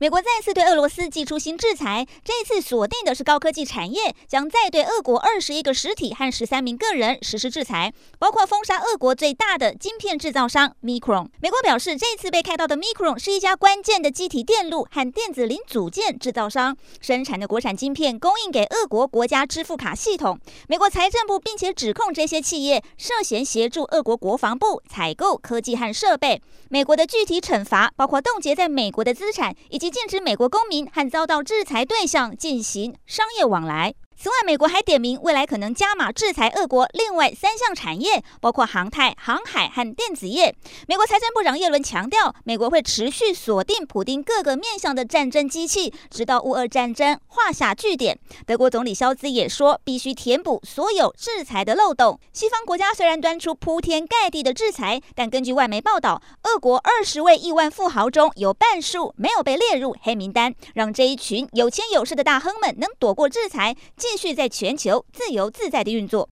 美国再次对俄罗斯祭出新制裁，这次锁定的是高科技产业，将再对俄国二十一个实体和十三名个人实施制裁，包括封杀俄国最大的晶片制造商 Micron。美国表示，这次被开刀的 Micron 是一家关键的机体电路和电子零组件制造商，生产的国产晶片供应给俄国国家支付卡系统。美国财政部并且指控这些企业涉嫌协助俄国国防部采购科技和设备。美国的具体惩罚包括冻结在美国的资产以及。禁止美国公民和遭到制裁对象进行商业往来。此外，美国还点名未来可能加码制裁俄国另外三项产业，包括航太、航海和电子业。美国财政部长耶伦强调，美国会持续锁定普丁各个面向的战争机器，直到乌俄战争画下句点。德国总理肖兹也说，必须填补所有制裁的漏洞。西方国家虽然端出铺天盖地的制裁，但根据外媒报道，俄国二十位亿万富豪中有半数没有被列入黑名单，让这一群有钱有势的大亨们能躲过制裁。继续在全球自由自在的运作。